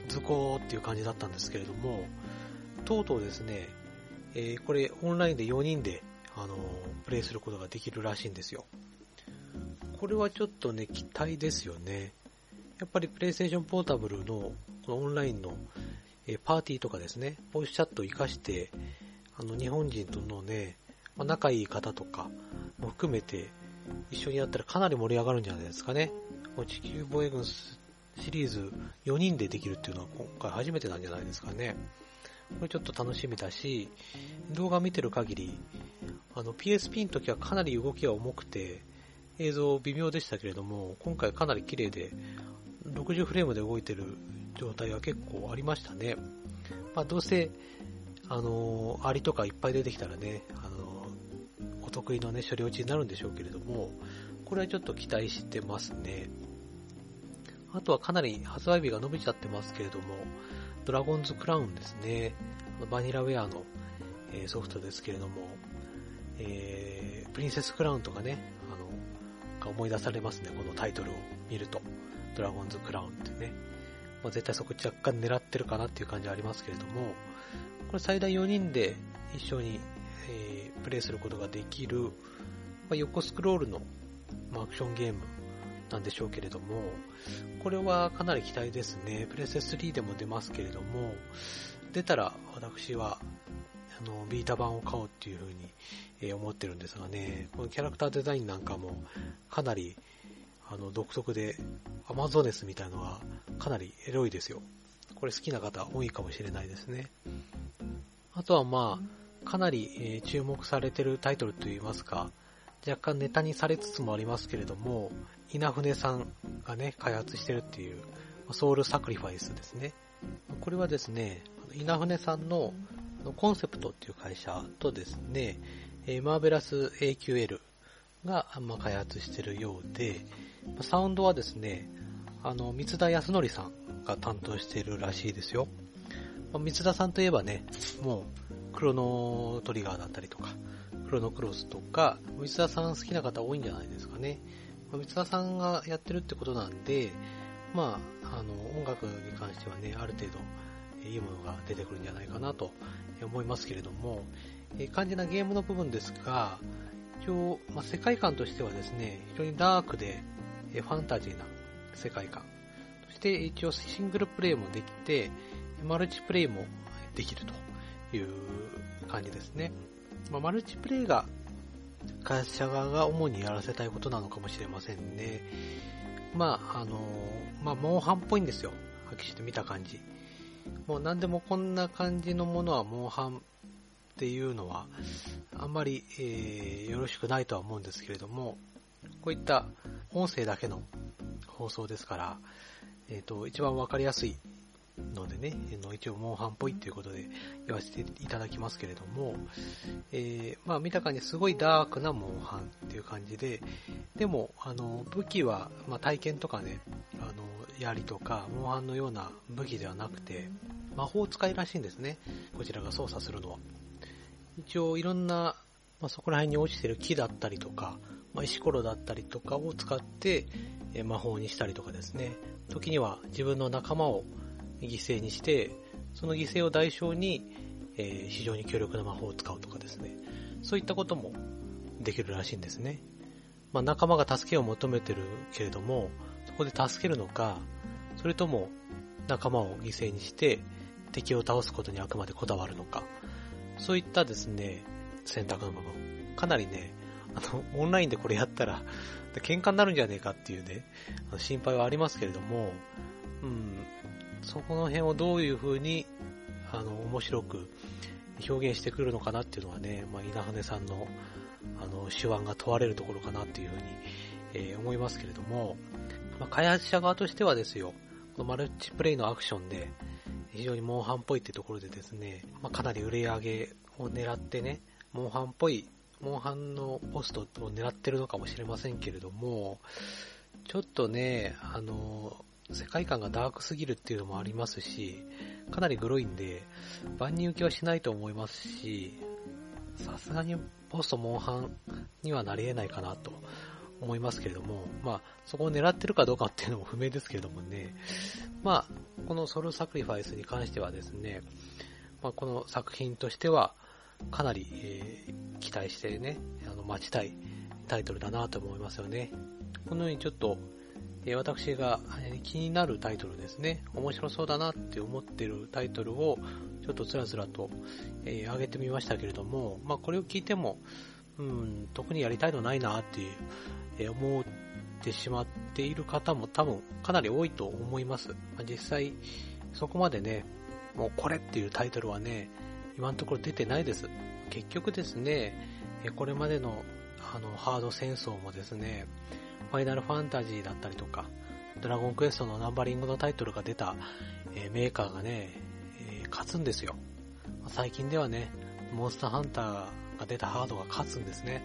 図工っていう感じだったんですけれども、とうとうですね、えー、これオンラインで4人で、あのー、プレイすることができるらしいんですよ。これはちょっとね、期待ですよね。やっぱりプレイステーションポータブルのこのオンラインの、え、パーティーとかですね、ボイスチャットを活かして、あの、日本人とのね、ま、仲いい方とかも含めて一緒にやったらかなり盛り上がるんじゃないですかね。もう地球防衛軍シリーズ4人でできるっていうのは今回初めてなんじゃないですかね。これちょっと楽しみだし、動画見てる限り、あの PSP の時はかなり動きが重くて、映像微妙でしたけれども、今回かなり綺麗で、60フレームで動いてる状態は結構ありましたね。まあどうせあの、アリとかいっぱい出てきたらね、あの、お得意のね、処理落ちになるんでしょうけれども、これはちょっと期待してますね。あとはかなり発売日が伸びちゃってますけれども、ドラゴンズクラウンですね。バニラウェアの、え、ソフトですけれども、えー、プリンセスクラウンとかね、あの、が思い出されますね、このタイトルを見ると。ドラゴンズクラウンってね。まあ、絶対そこ若干狙ってるかなっていう感じはありますけれども、これ最大4人で一緒に、えー、プレイすることができる、まあ、横スクロールの、まあ、アクションゲームなんでしょうけれども、これはかなり期待ですね。プレステ3でも出ますけれども、出たら私は、あの、ビータ版を買おうっていうふうに、え、思ってるんですがね、このキャラクターデザインなんかもかなり、あの、独特で、アマゾネスみたいのがかなりエロいですよ。これ好きな方多いかもしれないですね。あとはまあ、かなり、え注目されてるタイトルといいますか、若干ネタにされつつもありますけれども、稲船さんがね、開発してるっていう、ソウルサクリファイスですね。これはですね、稲船さんのコンセプトっていう会社とですね、マーベラス AQL が、ま開発してるようで、サウンドはですね、あの、三田康則さんが担当しているらしいですよ。ま、三田さんといえばね、もう、クロノトリガーだったりとか、クロノクロスとか、三田さん好きな方多いんじゃないですかね。ま、三田さんがやってるってことなんで、まあ、あの、音楽に関してはね、ある程度、いいものが出てくるんじゃないかなと思いますけれども、え肝心なゲームの部分ですが、一応、まあ、世界観としてはですね、非常にダークで、えファンタジーな世界観。そして一応シングルプレイもできて、マルチプレイもできるという感じですね。まあ、マルチプレイが会社側が主にやらせたいことなのかもしれませんね。まあ、あの、まあ、モンハンっぽいんですよ。はっきりして見た感じ。もう何でもこんな感じのものはモンハンっていうのは、あんまり、えー、よろしくないとは思うんですけれども、こういった音声だけの放送ですから、えっ、ー、と、一番わかりやすいのでね、の一応モンハンっぽいっていうことで言わせていただきますけれども、えー、まあ見た感じすごいダークなモンハンっていう感じで、でも、あの、武器は、まあ体験とかね、あの、槍とか、モンハンのような武器ではなくて、魔法使いらしいんですね。こちらが操作するのは。一応いろんな、まあ、そこら辺に落ちてる木だったりとか、まあ、石ころだったりとかを使って、え魔法にしたりとかですね。時には自分の仲間を犠牲にして、その犠牲を代償に、えー、非常に強力な魔法を使うとかですね。そういったこともできるらしいんですね。まあ、仲間が助けを求めてるけれども、そこで助けるのか、それとも仲間を犠牲にして敵を倒すことにあくまでこだわるのか、そういったですね、選択の部分。かなりね、あの、オンラインでこれやったら、喧嘩になるんじゃねえかっていうね、心配はありますけれども、うん、そこの辺をどういう風に、あの、面白く表現してくるのかなっていうのはね、まあ、稲羽さんの、あの、手腕が問われるところかなっていう風に、えー、思いますけれども、まあ、開発者側としてはですよ、このマルチプレイのアクションで、非常にモンハンっぽいってところでですね、まあ、かなり売り上げを狙ってね、モンハンっぽい、モンハンのポストを狙ってるのかもしれませんけれども、ちょっとね、あの、世界観がダークすぎるっていうのもありますし、かなりグロいんで、万人受けはしないと思いますし、さすがにポストモンハンにはなり得ないかなと思いますけれども、まあ、そこを狙ってるかどうかっていうのも不明ですけれどもね、まあ、このソルサクリファイスに関してはですね、まあ、この作品としては、かなり、えー、期待してね、あの、待ちたいタイトルだなと思いますよね。このようにちょっと、え私が気になるタイトルですね、面白そうだなって思ってるタイトルを、ちょっとつらつらと、えー、上げてみましたけれども、まあこれを聞いても、うん、特にやりたいのないなっていう、えー、思ってしまっている方も多分かなり多いと思います。まあ、実際、そこまでね、もうこれっていうタイトルはね、今のところ出てないです。結局ですね、これまでのあのハード戦争もですね、ファイナルファンタジーだったりとか、ドラゴンクエストのナンバリングのタイトルが出た、えー、メーカーがね、えー、勝つんですよ。最近ではね、モンスターハンターが出たハードが勝つんですね。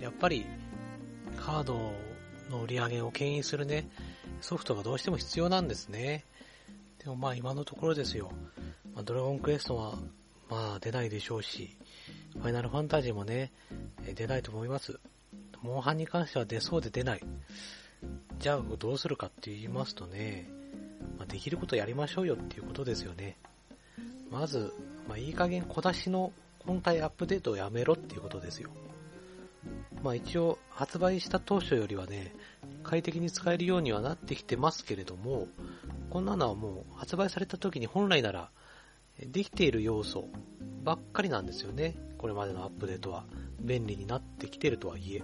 やっぱり、カードの売り上げを牽引するね、ソフトがどうしても必要なんですね。でもまあ今のところですよ。まあ、ドラゴンクエストはまあ出ないでしょうし、ファイナルファンタジーもね、出ないと思います。モンハンに関しては出そうで出ない。じゃあどうするかって言いますとね、まあ、できることやりましょうよっていうことですよね。まず、まあ、いい加減小出しの本体アップデートをやめろっていうことですよ。まあ一応発売した当初よりはね、快適に使えるようにはなってきてますけれども、こんなのはもう発売された時に本来ならできている要素ばっかりなんですよね。これまでのアップデートは。便利になってきてるとはいえ。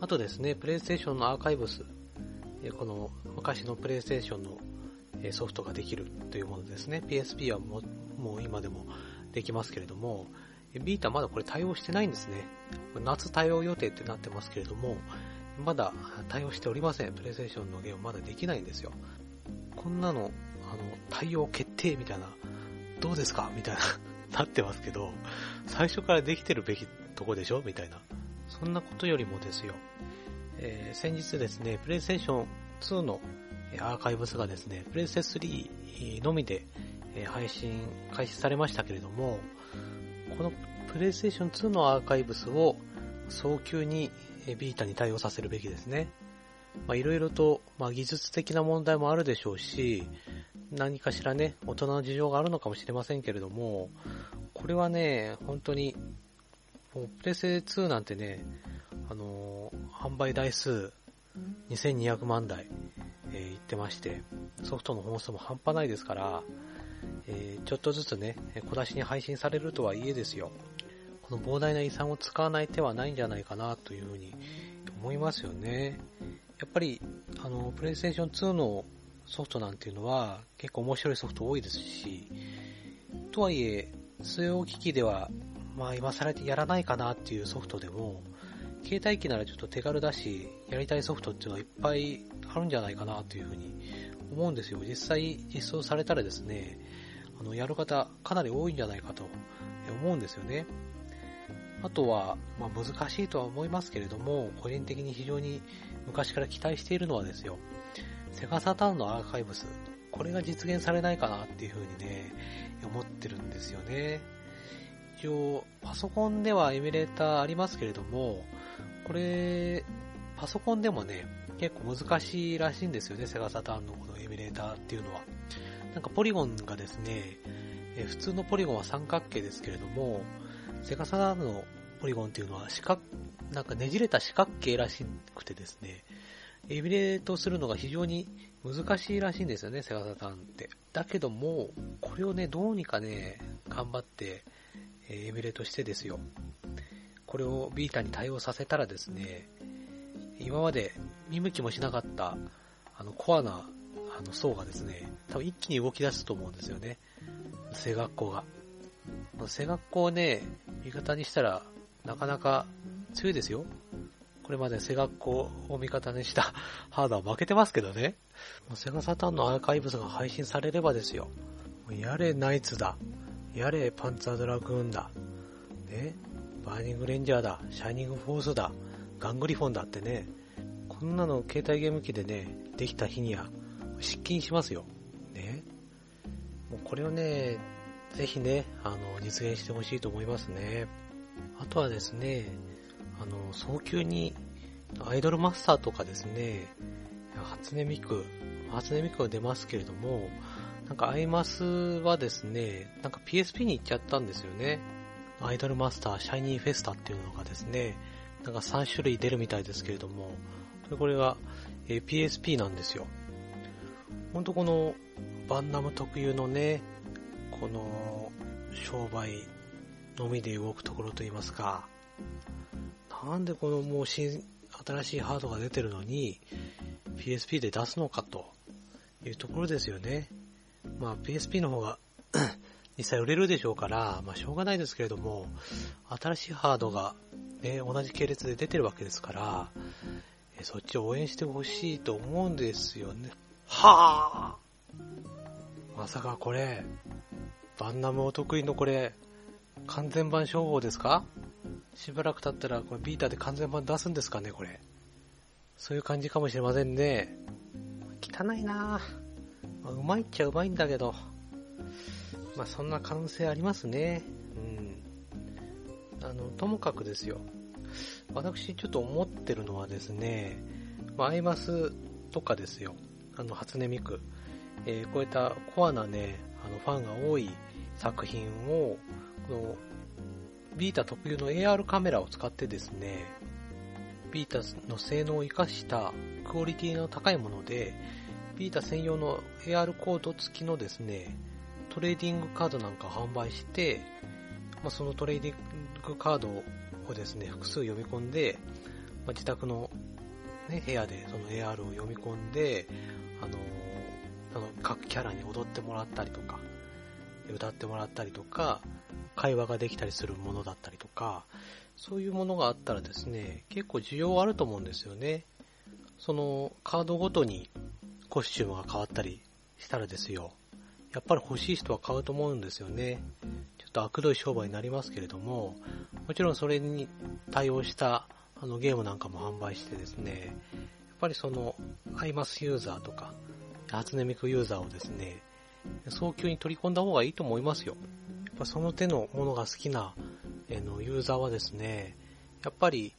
あとですね、プレイステーションのアーカイブス、この昔のプレイステーションのソフトができるというものですね。PSP はもう今でもできますけれども、ビータまだこれ対応してないんですね。夏対応予定ってなってますけれども、まだ対応しておりません。プレイステーションのゲームまだできないんですよ。こんなの、あの、対応決定みたいな、どうですか？みたいな なってますけど、最初からできてるべきとこでしょ？みたいな。そんなことよりもですよ、えー、先日ですね、プレイステーション2のアーカイブスがですね、プレイステ3のみで配信開始されましたけれども、このプレイステーション2のアーカイブスを早急にビータに対応させるべきですね。いろいろと、まあ技術的な問題もあるでしょうし、何かしらね、大人の事情があるのかもしれませんけれども、これはね、本当に、プレセ2なんてね、あのー、販売台数2200万台、えー、言ってまして、ソフトの本数も半端ないですから、えー、ちょっとずつね、小出しに配信されるとはいえですよ。この膨大な遺産を使わない手はないんじゃないかなというふうに思いますよね。やっぱり、あの、プレイステーション2のソフトなんていうのは結構面白いソフト多いですし、とはいえ、据え置き機では、まあ今更やらないかなっていうソフトでも、携帯機ならちょっと手軽だし、やりたいソフトっていうのはいっぱいあるんじゃないかなというふうに思うんですよ。実際実装されたらですね、あの、やる方かなり多いんじゃないかと思うんですよね。あとは、まあ、難しいとは思いますけれども、個人的に非常に昔から期待しているのはですよ、セガサターンのアーカイブス、これが実現されないかなっていうふうにね、思ってるんですよね。一応、パソコンではエミュレーターありますけれども、これ、パソコンでもね、結構難しいらしいんですよね、セガサターンのこのエミュレーターっていうのは。なんかポリゴンがですね、え普通のポリゴンは三角形ですけれども、セガサターンのポリゴンっていうのは四角、なんかねじれた四角形らしくてですね、エミュレートするのが非常に難しいらしいんですよね、セガサターンって。だけども、これをね、どうにかね、頑張って、えエミュレートしてですよ。これをビータに対応させたらですね、今まで見向きもしなかった、あの、コアな、あの、層がですね、多分一気に動き出すと思うんですよね。声学校が。声学校をね、味方にしたら、なかなか強いですよ。これまでセガッコを味方にしたハードは負けてますけどね。セガサタンのアーカイブスが配信されればですよ。やれナイツだ。やれパンツァードラグーンだ。ね。バーニングレンジャーだ。シャイニングフォースだ。ガングリフォンだってね。こんなの携帯ゲーム機でね、できた日には失禁しますよ。ね。もうこれをね、ぜひね、あの、実現してほしいと思いますね。あとはですね、あの、早急にアイドルマスターとかですね、初音ミク、初音ミクが出ますけれども、なんかアイマスはですね、なんか PSP に行っちゃったんですよね。アイドルマスターシャイニーフェスタっていうのがですね、なんか3種類出るみたいですけれども、これが、え PSP なんですよ。ほんとこのバンナム特有のね、この商売のみで動くところといいますか、なんでこのもう新、新しいハードが出てるのに、PSP で出すのかというところですよね。まあ PSP の方が実際売れるでしょうから、まあしょうがないですけれども、新しいハードがね、同じ系列で出てるわけですから、そっちを応援してほしいと思うんですよね。はぁまさかこれ、バンナムお得意のこれ、完全版称号ですか？しばらく経ったら、これビーターで完全版出すんですかね、これ。そういう感じかもしれませんね。汚いなぁ。まあ、うまいっちゃうまいんだけど。まあ、そんな可能性ありますね。うん。あの、ともかくですよ。私ちょっと思ってるのはですね、まあ、アイマスとかですよ。あの、初音ミク。えー、こういったコアなね、あの、ファンが多い作品を、この、 VITA 特有の AR カメラを使ってですね、 VITA の性能を活かしたクオリティの高いもので、 VITA 専用の AR コード付きのですね、トレーディングカードなんか販売して、まあ、そのトレーディングカードをですね、複数読み込んで、まあ、自宅の、ね、部屋でその AR を読み込んで、あの、あの各キャラに踊ってもらったりとか、歌ってもらったりとか、会話ができたりするものだったりとか、そういうものがあったらですね、結構需要あると思うんですよね。そのカードごとにコスチュームが変わったりしたらですよ。やっぱり欲しい人は買うと思うんですよね。ちょっと悪どい商売になりますけれども、もちろんそれに対応したあのゲームなんかも販売してですね、やっぱりそのアイマスユーザーとか、初音ミクユーザーをですね、早急に取り込んだ方がいいと思いますよ。やっぱその手のものが好きな、えのユーザーはですね、やっぱり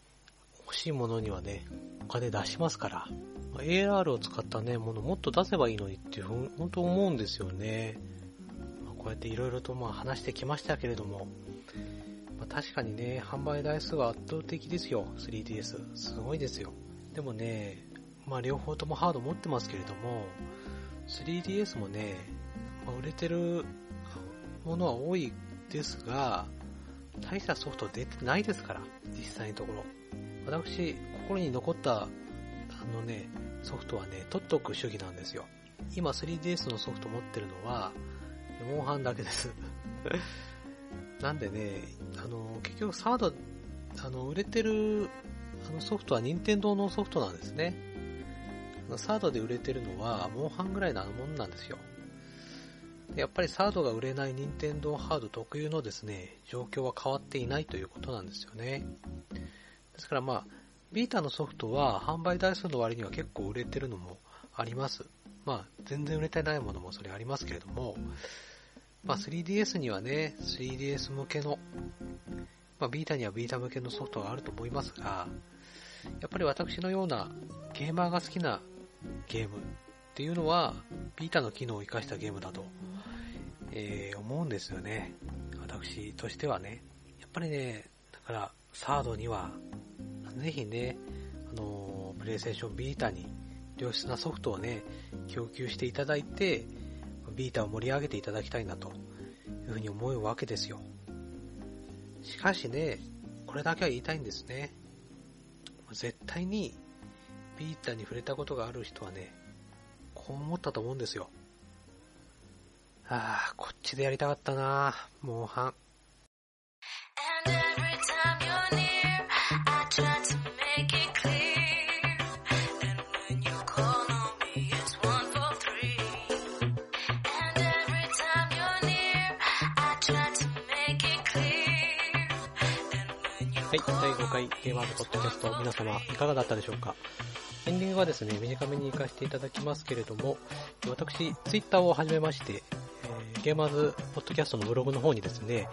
欲しいものにはね、お金出しますから、AR を使ったね、ものもっと出せばいいのにっていう、本当思うんですよね。まあ、こうやって色々とまあ話してきましたけれども、まあ、確かにね、販売台数は圧倒的ですよ、3DS。すごいですよ。でもね、まあ両方ともハード持ってますけれども、3DS もね、まあ、売れてるものは多いですが、大したソフト出てないですから、実際のところ。私、心に残ったあのね、ソフトはね、取っておく主義なんですよ。今 3DS のソフト持ってるのは、モンハンだけです なんでね、あの、結局サード、あの、売れてるあのソフトは任天堂のソフトなんですね。サードで売れてるのは、モンハンぐらいなもんなんですよ。やっぱりサードが売れない任天堂ハード特有のですね、状況は変わっていないということなんですよね。ですからまあ、ビータのソフトは販売台数の割には結構売れてるのもあります。まあ、全然売れてないものもそれありますけれども、まあ 3DS にはね、3DS 向けの、まあビータにはビータ向けのソフトがあると思いますが、やっぱり私のようなゲーマーが好きなゲームっていうのは、ビータの機能を活かしたゲームだと、えー、思うんですよね。私としてはね。やっぱりね、だから、サードには、ぜひね、あのプレイステーションビータに良質なソフトをね、供給していただいて、ビータを盛り上げていただきたいなというふうに思うわけですよ。しかしね、これだけは言いたいんですね。絶対にビータに触れたことがある人はね、こう思ったと思うんですよ。ああ、こっちでやりたかったなモンハゲーマーズポッドキャスト、皆様いかがだったでしょうか？エンディングはですね、短めに行かせていただきますけれども、私、ツイッターを始めまして、えー、ゲーマーズポッドキャストのブログの方にですね、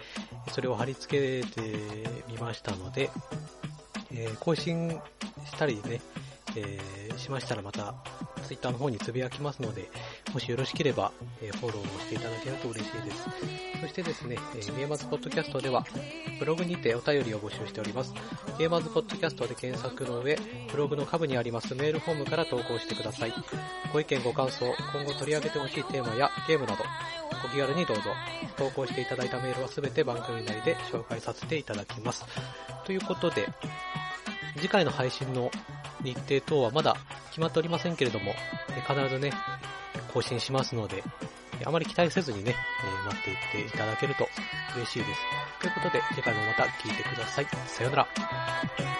それを貼り付けてみましたので、えー、更新したりね、えー、しましたらまた、ツイッターの方につぶやきますので、もしよろしければ、えフォローをしていただけると嬉しいです。そしてですね、えゲーマーズポッドキャストでは、ブログにてお便りを募集しております。ゲーマーズポッドキャストで検索の上、ブログの下部にありますメールフォームから投稿してください。ご意見ご感想、今後取り上げてほしいテーマやゲームなど、お気軽にどうぞ。投稿していただいたメールはすべて番組内で紹介させていただきます。ということで、次回の配信の日程等はまだ決まっておりませんけれども、必ずね、更新しますので、あまり期待せずにね、え待っていっていただけると嬉しいです。ということで、次回もまた聞いてください。さようなら。